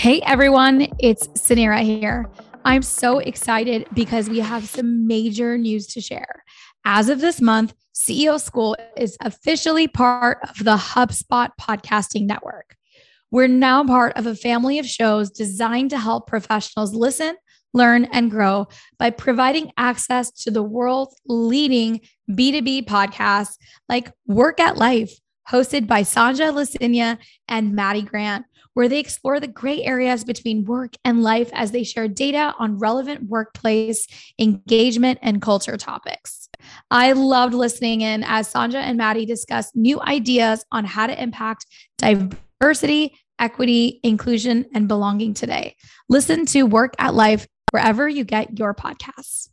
Hey everyone, it's Suneera here. I'm so excited because we have some major news to share. As of this month, CEO School is officially part of the HubSpot Podcasting Network. We're now part of a family of shows designed to help professionals listen, learn, and grow by providing access to the world's leading B2B podcasts like Work at Life, hosted by Sanja Licina and Maddie Grant, where they explore the gray areas between work and life as they share data on relevant workplace engagement and culture topics. I loved listening in as Sanja and Maddie discuss new ideas on how to impact diversity, equity, inclusion, and belonging today. Listen to Work at Life wherever you get your podcasts.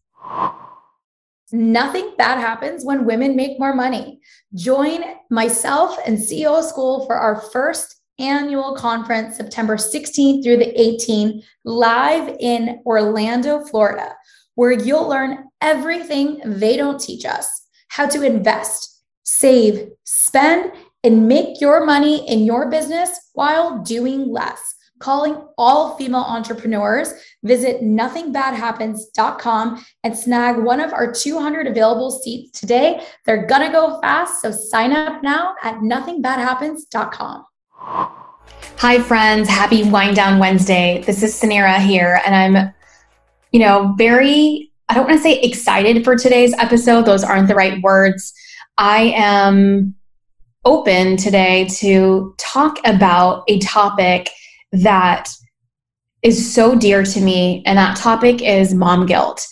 Nothing bad happens when women make more money. Join myself and CEO School for our first annual conference September 16th through the 18th, live in Orlando, Florida, where you'll learn everything they don't teach us how to invest, save, spend, and make your money in your business while doing less. Calling all female entrepreneurs, visit nothingbadhappens.com and snag one of our 200 available seats today. They're gonna go fast, so sign up now at nothingbadhappens.com. Hi, friends. Happy Wind Down Wednesday. This is Suneera here, and I'm, you know, very, I don't want to say excited for today's episode. Those aren't the right words. I am open today to talk about a topic that is so dear to me, and that topic is mom guilt.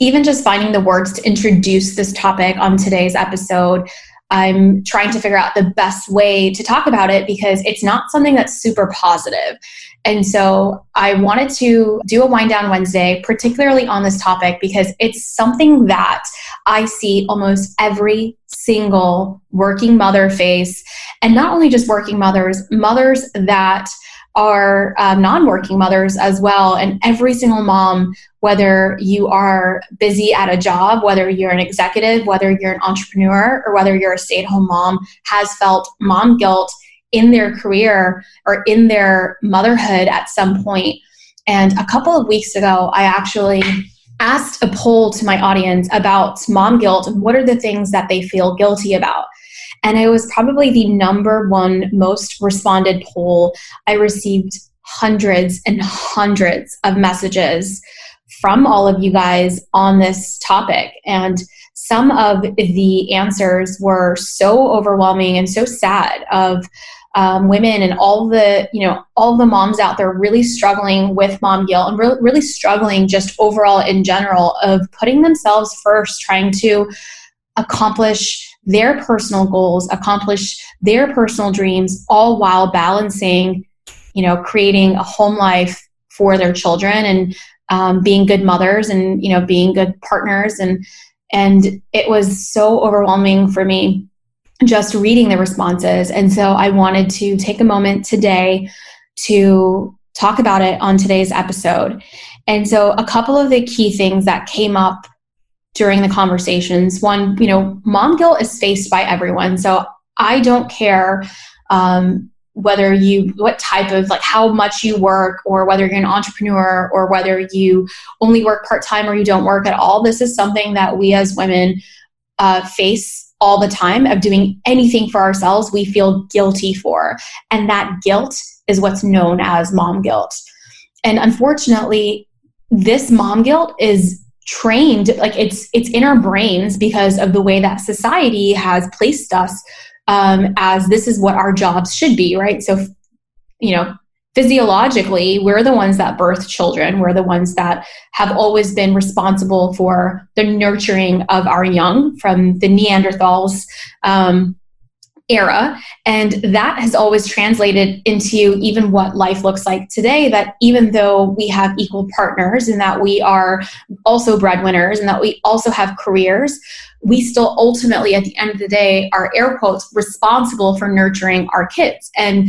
Even just finding the words to introduce this topic on today's episode, I'm trying to figure out the best way to talk about it because it's not something that's super positive. And so I wanted to do a wind down Wednesday, particularly on this topic, because it's something that I see almost every single working mother face. And not only just working mothers, mothers that are uh, non working mothers as well. And every single mom, whether you are busy at a job, whether you're an executive, whether you're an entrepreneur, or whether you're a stay at home mom, has felt mom guilt in their career or in their motherhood at some point. And a couple of weeks ago, I actually asked a poll to my audience about mom guilt and what are the things that they feel guilty about. And it was probably the number one most responded poll. I received hundreds and hundreds of messages from all of you guys on this topic. And some of the answers were so overwhelming and so sad of um, women and all the you know all the moms out there really struggling with mom guilt and re- really struggling just overall in general of putting themselves first trying to accomplish their personal goals, accomplish their personal dreams, all while balancing, you know, creating a home life for their children and um, being good mothers and you know being good partners and and it was so overwhelming for me just reading the responses and so i wanted to take a moment today to talk about it on today's episode and so a couple of the key things that came up during the conversations. One, you know, mom guilt is faced by everyone. So I don't care um, whether you, what type of, like how much you work, or whether you're an entrepreneur, or whether you only work part time or you don't work at all. This is something that we as women uh, face all the time of doing anything for ourselves we feel guilty for. And that guilt is what's known as mom guilt. And unfortunately, this mom guilt is trained like it's it's in our brains because of the way that society has placed us um, as this is what our jobs should be right? So you know physiologically we're the ones that birth children. We're the ones that have always been responsible for the nurturing of our young from the neanderthals um, era. And that has always translated into even what life looks like today. That even though we have equal partners and that we are also breadwinners and that we also have careers, we still ultimately, at the end of the day, are air quotes responsible for nurturing our kids. And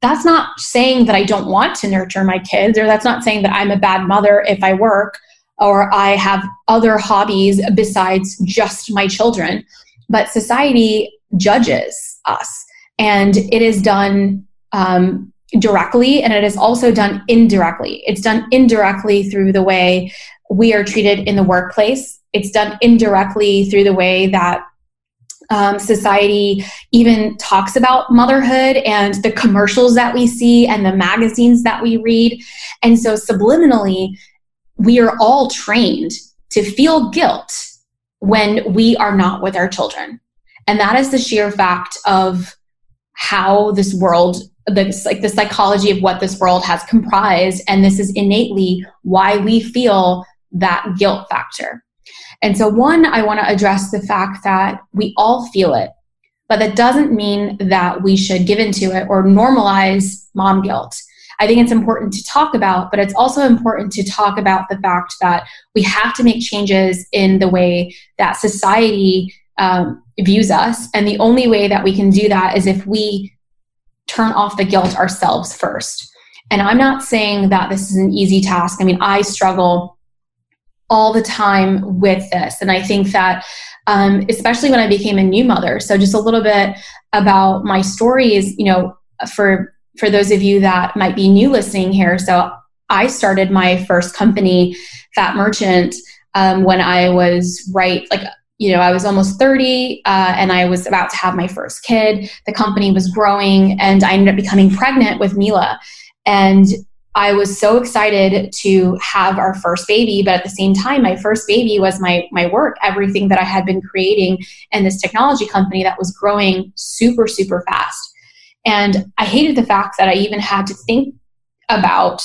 that's not saying that I don't want to nurture my kids, or that's not saying that I'm a bad mother if I work or I have other hobbies besides just my children. But society judges us. And it is done um, directly and it is also done indirectly. It's done indirectly through the way we are treated in the workplace, it's done indirectly through the way that um, society even talks about motherhood and the commercials that we see and the magazines that we read. And so, subliminally, we are all trained to feel guilt when we are not with our children. And that is the sheer fact of how this world the like the psychology of what this world has comprised. And this is innately why we feel that guilt factor. And so one i want to address the fact that we all feel it but that doesn't mean that we should give into it or normalize mom guilt. I think it's important to talk about but it's also important to talk about the fact that we have to make changes in the way that society um, views us. And the only way that we can do that is if we turn off the guilt ourselves first. And I'm not saying that this is an easy task. I mean, I struggle all the time with this. And I think that, um, especially when I became a new mother. So, just a little bit about my story is, you know, for for those of you that might be new listening here. So, I started my first company, Fattmerchant, um, when I was right, like you know, I was almost 30 uh, and I was about to have my first kid. The company was growing and I ended up becoming pregnant with Mila. And I was so excited to have our first baby, but at the same time, my first baby was my my work, everything that I had been creating and this technology company that was growing super super fast. And I hated the fact that I even had to think about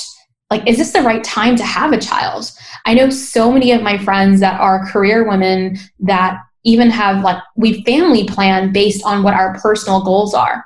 like is this the right time to have a child? I know so many of my friends that are career women that even have like we family plan based on what our personal goals are.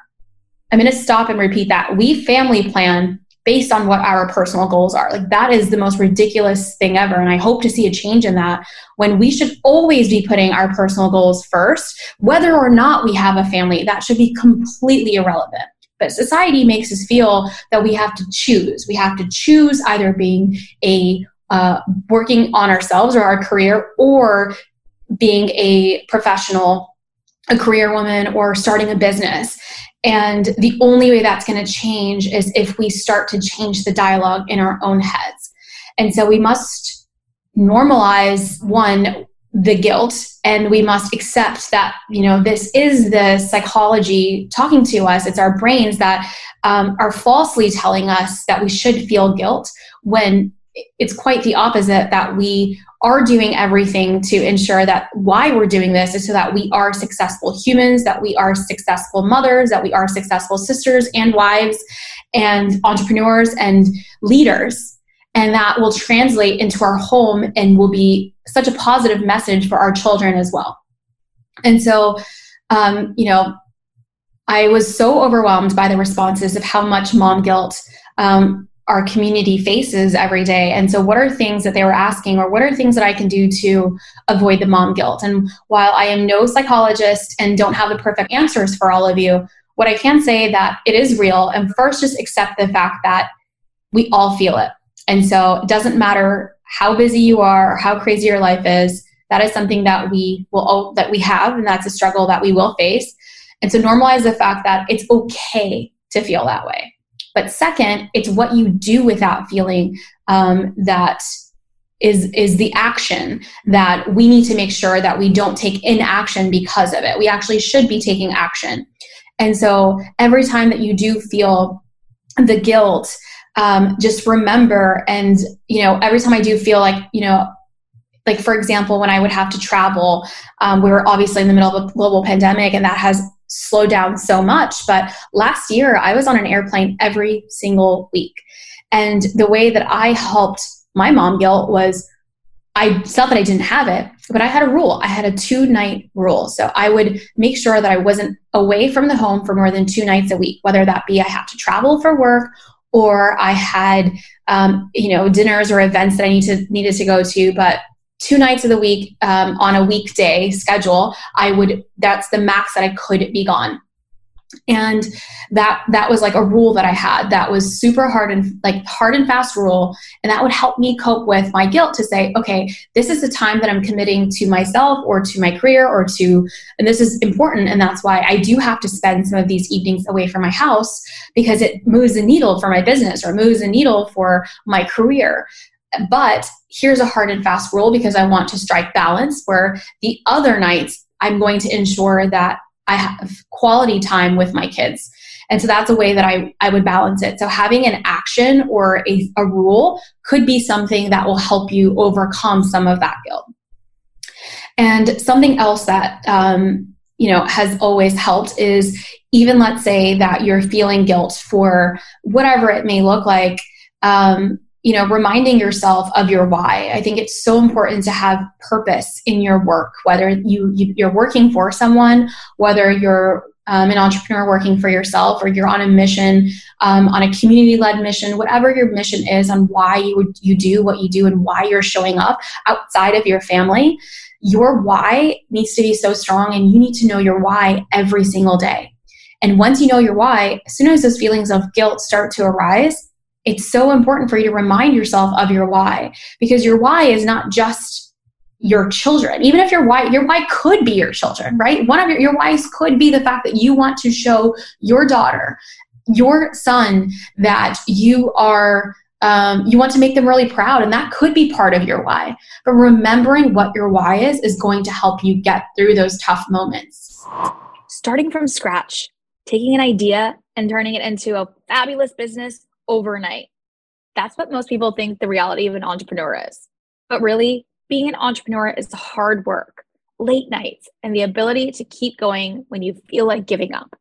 I'm going to stop and repeat that. We family plan based on what our personal goals are. Like that is the most ridiculous thing ever and i hope to see a change in that when we should always be putting our personal goals first whether or not we have a family that should be completely irrelevant but society makes us feel that we have to choose. We have to choose either being a uh, working on ourselves or our career or being a professional, a career woman, or starting a business. And the only way that's going to change is if we start to change the dialogue in our own heads. And so we must normalize one the guilt and we must accept that you know this is the psychology talking to us. It's our brains that um, are falsely telling us that we should feel guilt when it's quite the opposite that we are doing everything to ensure that why we're doing this is so that we are successful humans that we are successful mothers that we are successful sisters and wives and entrepreneurs and leaders and that will translate into our home and will be such a positive message for our children as well. And so um, you know i was so overwhelmed by the responses of how much mom guilt um, our community faces every day. And so what are things that they were asking or what are things that i can do to avoid the mom guilt? And while i am no psychologist and don't have the perfect answers for all of you what i can say that it is real and first just accept the fact that we all feel it and so it doesn't matter how busy you are or how crazy your life is. That is something that we will that we have, and that's a struggle that we will face. And so normalize the fact that it's okay to feel that way. But second, it's what you do with that feeling um, that is is the action that we need to make sure that we don't take inaction because of it. We actually should be taking action. And so every time that you do feel the guilt um, just remember and you know every time i do feel like you know like for example when i would have to travel um, we were obviously in the middle of a global pandemic and that has slowed down so much but last year i was on an airplane every single week and the way that i helped my mom guilt was I felt that I didn't have it, but I had a rule. I had a two night rule. So I would make sure that I wasn't away from the home for more than two nights a week, whether that be I have to travel for work or I had, um, you know, dinners or events that I need to, needed to go to. But two nights of the week um, on a weekday schedule, I would, that's the max that I could be gone and that that was like a rule that i had that was super hard and like hard and fast rule. And that would help me cope with my guilt to say okay this is the time that i'm committing to myself or to my career or to and this is important. And that's why i do have to spend some of these evenings away from my house because it moves the needle for my business or moves the needle for my career. But here's a hard and fast rule because i want to strike balance where the other nights i'm going to ensure that I have quality time with my kids. And so that's a way that I, I would balance it. So having an action or a, a rule could be something that will help you overcome some of that guilt. And something else that um, you know has always helped is even let's say that you're feeling guilt for whatever it may look like. Um, you know reminding yourself of your why. I think it's so important to have purpose in your work whether you, you are working for someone whether you're um, an entrepreneur working for yourself or you're on a mission um, on a community-led mission whatever your mission is on why you you do what you do and why you're showing up outside of your family your why needs to be so strong and you need to know your why every single day. And once you know your why as soon as those feelings of guilt start to arise it's so important for you to remind yourself of your why because your why is not just your children. Even if your why your why could be your children right? One of your your whys could be the fact that you want to show your daughter your son that you are um, you want to make them really proud and that could be part of your why. But remembering what your why is is going to help you get through those tough moments. Starting from scratch taking an idea and turning it into a fabulous business overnight. That's what most people think the reality of an entrepreneur is. But really, being an entrepreneur is hard work, late nights, and the ability to keep going when you feel like giving up.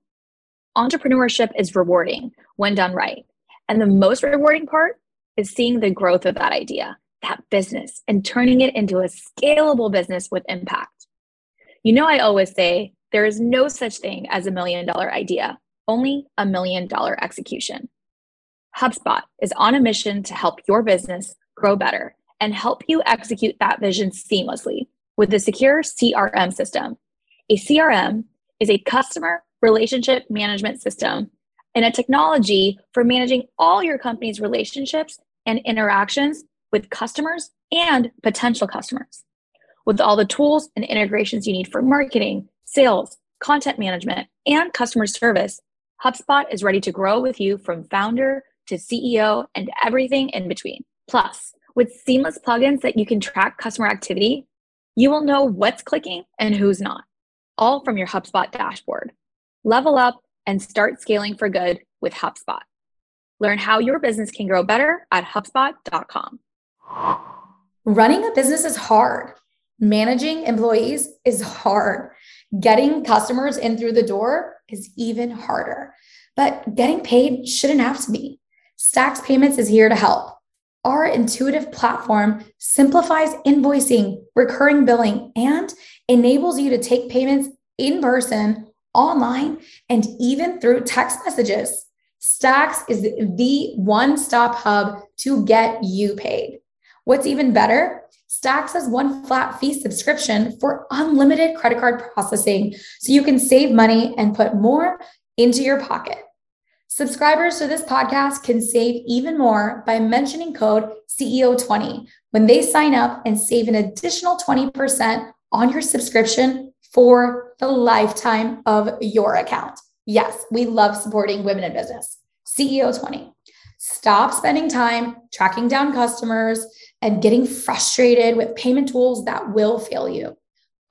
Entrepreneurship is rewarding when done right. And the most rewarding part is seeing the growth of that idea, that business, and turning it into a scalable business with impact. You know, I always say there is no such thing as a million dollar idea, only a million dollar execution. HubSpot is on a mission to help your business grow better and help you execute that vision seamlessly with the secure CRM system. A CRM is a customer relationship management system and a technology for managing all your company's relationships and interactions with customers and potential customers. With all the tools and integrations you need for marketing, sales, content management, and customer service, HubSpot is ready to grow with you from founder to CEO and everything in between. Plus, with seamless plugins that you can track customer activity, you will know what's clicking and who's not, all from your HubSpot dashboard. Level up and start scaling for good with HubSpot. Learn how your business can grow better at HubSpot.com. Running a business is hard. Managing employees is hard. Getting customers in through the door is even harder. But getting paid shouldn't have to be. Stax Payments is here to help. Our intuitive platform simplifies invoicing, recurring billing, and enables you to take payments in person, online, and even through text messages. Stax is the one stop hub to get you paid. What's even better? Stax has one flat fee subscription for unlimited credit card processing so you can save money and put more into your pocket. Subscribers to this podcast can save even more by mentioning code CEO20 when they sign up and save an additional 20% on your subscription for the lifetime of your account. Yes, we love supporting women in business. CEO20. Stop spending time tracking down customers and getting frustrated with payment tools that will fail you.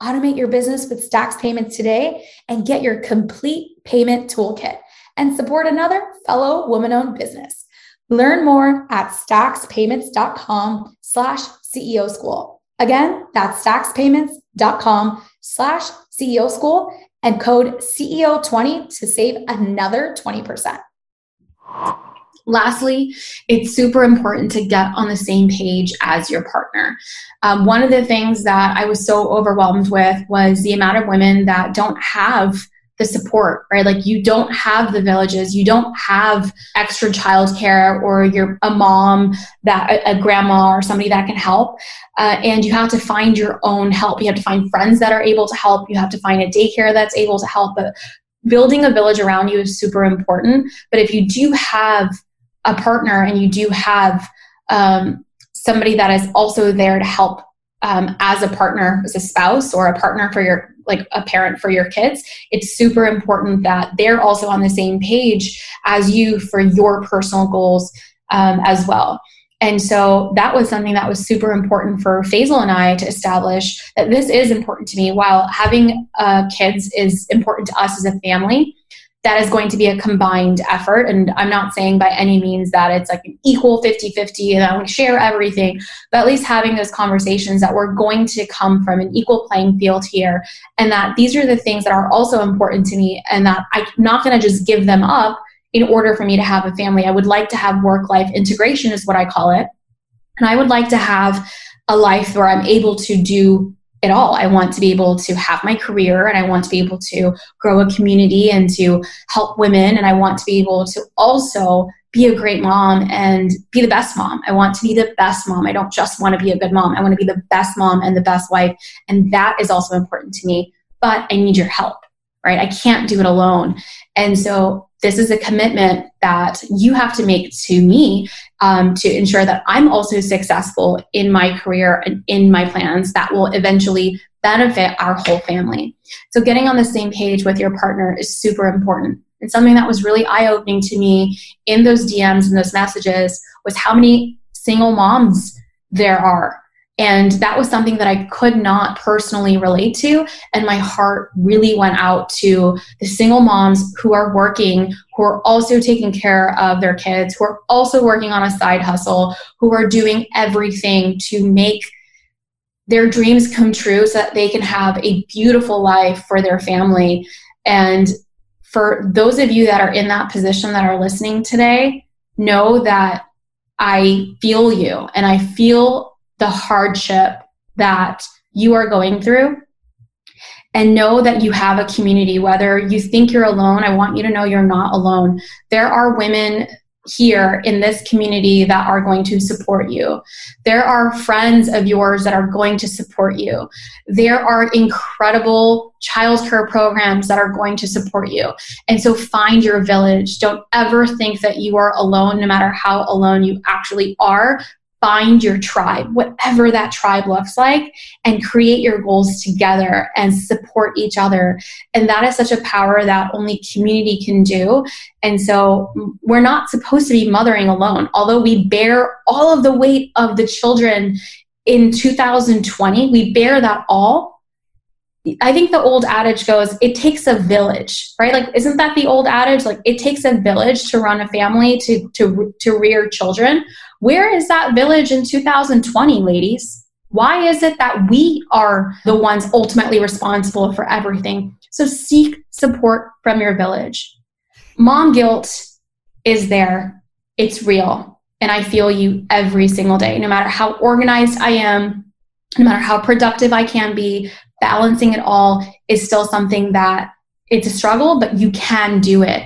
Automate your business with Stax Payments today and get your complete payment toolkit and support another fellow woman owned business. Learn more at staxpayments.com slash CEO school. Again, that's staxpayments.com slash CEO school and code CEO20 to save another 20%. Lastly, it's super important to get on the same page as your partner. Um, one of the things that I was so overwhelmed with was the amount of women that don't have the support, right? Like you don't have the villages, you don't have extra childcare, or you're a mom that a, grandma or somebody that can help, uh, and you have to find your own help. You have to find friends that are able to help. You have to find a daycare that's able to help. But building a village around you is super important. But if you do have a partner and you do have um, somebody that is also there to help um, as a partner, as a spouse, or a partner for your like a parent for your kids, it's super important that they're also on the same page as you for your personal goals um, as well. And so that was something that was super important for Faisal and I to establish that this is important to me. While having uh, kids is important to us as a family, that is going to be a combined effort. And I'm not saying by any means that it's like an equal 50 50 and I want to share everything, but at least having those conversations that we're going to come from an equal playing field here and that these are the things that are also important to me and that I'm not going to just give them up in order for me to have a family. I would like to have work life integration, is what I call it. And I would like to have a life where I'm able to do it all. I want to be able to have my career and I want to be able to grow a community and to help women. And I want to be able to also be a great mom and be the best mom. I want to be the best mom. I don't just want to be a good mom. I want to be the best mom and the best wife. And that is also important to me. But I need your help, right? I can't do it alone. And so this is a commitment that you have to make to me um, to ensure that I'm also successful in my career and in my plans that will eventually benefit our whole family. So, getting on the same page with your partner is super important. And something that was really eye opening to me in those DMs and those messages was how many single moms there are and that was something that I could not personally relate to. And my heart really went out to the single moms who are working, who are also taking care of their kids, who are also working on a side hustle, who are doing everything to make their dreams come true so that they can have a beautiful life for their family. And for those of you that are in that position that are listening today, know that I feel you and I feel the hardship that you are going through and know that you have a community. Whether you think you're alone, I want you to know you're not alone. There are women here in this community that are going to support you. There are friends of yours that are going to support you. There are incredible childcare programs that are going to support you. And so find your village. Don't ever think that you are alone, no matter how alone you actually are find your tribe, whatever that tribe looks like, and create your goals together and support each other. And that is such a power that only community can do. And so we're not supposed to be mothering alone, although we bear all of the weight of the children in 2020, we bear that all. I think the old adage goes, it takes a village, right? Like, isn't that the old adage? Like, it takes a village to run a family, to, to, to rear children. Where is that village in 2020, ladies? Why is it that we are the ones ultimately responsible for everything? So seek support from your village. Mom guilt is there, it's real. And I feel you every single day, no matter how organized I am, no matter how productive I can be, balancing it all is still something that it's a struggle, but you can do it.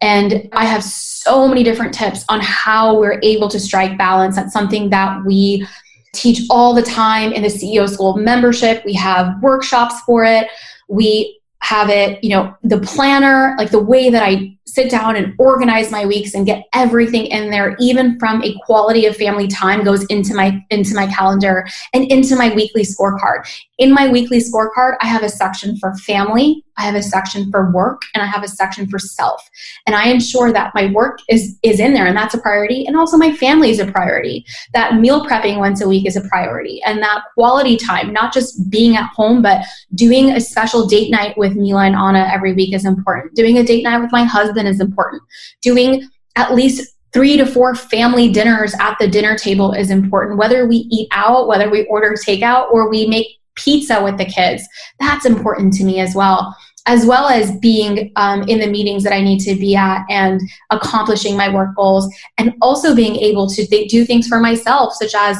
And I have so many different tips on how we're able to strike balance. That's something that we teach all the time in the CEO School membership. We have workshops for it. We have it, you know, the planner, like the way that I sit down and organize my weeks and get everything in there even from a quality of family time goes into my into my calendar and into my weekly scorecard in my weekly scorecard i have a section for family i have a section for work and i have a section for self and i ensure that my work is is in there and that's a priority and also my family is a priority that meal prepping once a week is a priority and that quality time not just being at home but doing a special date night with mila and anna every week is important doing a date night with my husband is important. Doing at least three to four family dinners at the dinner table is important. Whether we eat out, whether we order takeout, or we make pizza with the kids, that's important to me as well. As well as being um, in the meetings that I need to be at and accomplishing my work goals, and also being able to th- do things for myself, such as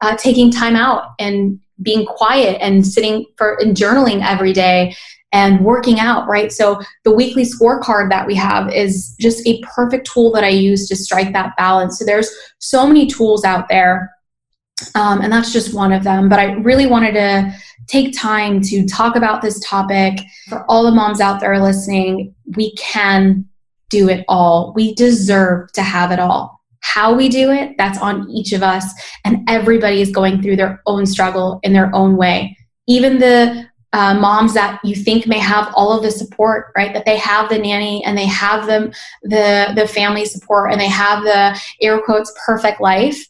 uh, taking time out and being quiet and sitting for and journaling every day and working out, right? So the weekly scorecard that we have is just a perfect tool that I use to strike that balance. So there's so many tools out there. Um, and that's just one of them. But I really wanted to take time to talk about this topic. For all the moms out there listening, we can do it all. We deserve to have it all. How we do it, that's on each of us. And everybody is going through their own struggle in their own way. Even the uh, moms that you think may have all of the support, right? That they have the nanny and they have them the the family support and they have the air quotes perfect life.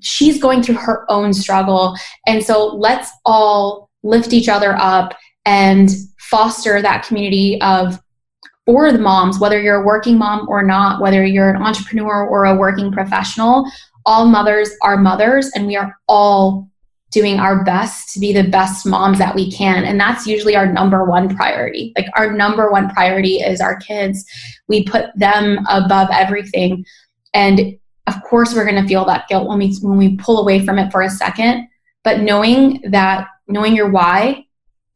She's going through her own struggle, and so let's all lift each other up and foster that community of for the moms, whether you're a working mom or not, whether you're an entrepreneur or a working professional. All mothers are mothers, and we are all doing our best to be the best moms that we can. And that's usually our number one priority. Like our number one priority is our kids. We put them above everything. And of course we're going to feel that guilt when we when we pull away from it for a second, but knowing that knowing your why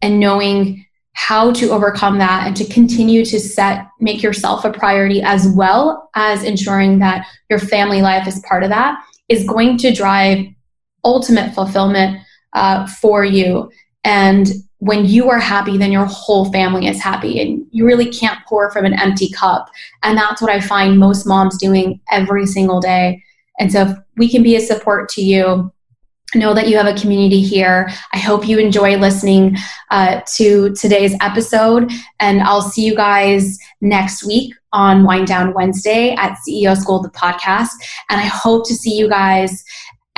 and knowing how to overcome that and to continue to set make yourself a priority as well as ensuring that your family life is part of that is going to drive ultimate fulfillment uh, for you. And when you are happy, then your whole family is happy, and you really can't pour from an empty cup. And that's what I find most moms doing every single day. And so, if we can be a support to you, know that you have a community here. I hope you enjoy listening uh, to today's episode, and I'll see you guys next week on Wind Down Wednesday at CEO School, the podcast. And I hope to see you guys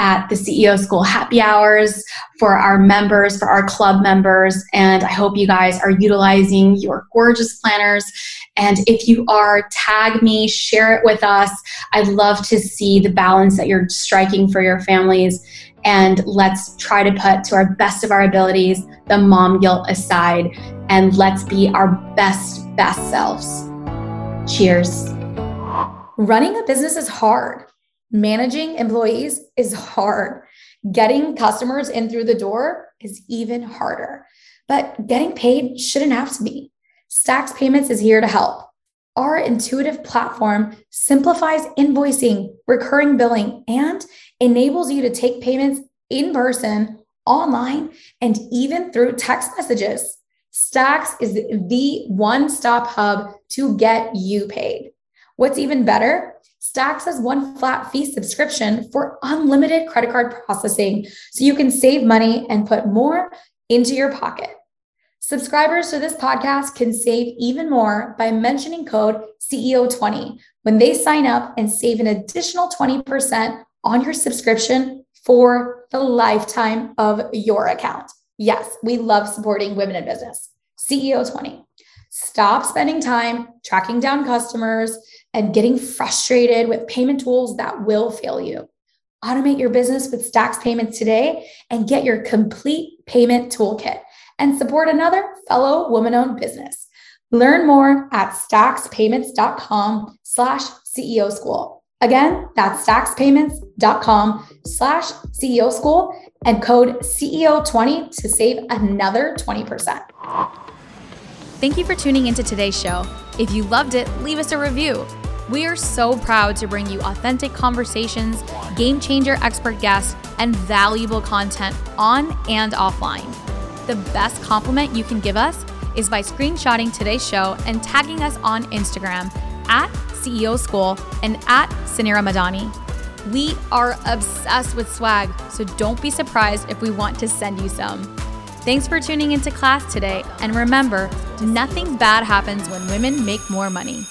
at the CEO School happy hours for our members, for our club members. And I hope you guys are utilizing your gorgeous planners. And if you are, tag me, share it with us. I'd love to see the balance that you're striking for your families. And let's try to put to our best of our abilities the mom guilt aside and let's be our best, best selves. Cheers. Running a business is hard managing employees is hard. Getting customers in through the door is even harder. But getting paid shouldn't have to be. Stax Payments is here to help. Our intuitive platform simplifies invoicing, recurring billing, and enables you to take payments in person, online, and even through text messages. Stax is the one stop hub to get you paid. What's even better? Stax has one flat fee subscription for unlimited credit card processing so you can save money and put more into your pocket. Subscribers to this podcast can save even more by mentioning code CEO20 when they sign up and save an additional 20% on your subscription for the lifetime of your account. Yes, we love supporting women in business. CEO20. Stop spending time tracking down customers and getting frustrated with payment tools that will fail you. Automate your business with Stax Payments today and get your complete payment toolkit and support another fellow woman-owned business. Learn more at staxpayments.com slash CEO school. Again, that's staxpayments.com slash CEO school and code CEO20 to save another 20%. Thank you for tuning into today's show. If you loved it, leave us a review. We are so proud to bring you authentic conversations, game changer expert guests, and valuable content on and offline. The best compliment you can give us is by screenshotting today's show and tagging us on Instagram at CEO School and at Suneera Madhani. We are obsessed with swag, so don't be surprised if we want to send you some. Thanks for tuning into class today, and remember, nothing bad happens when women make more money.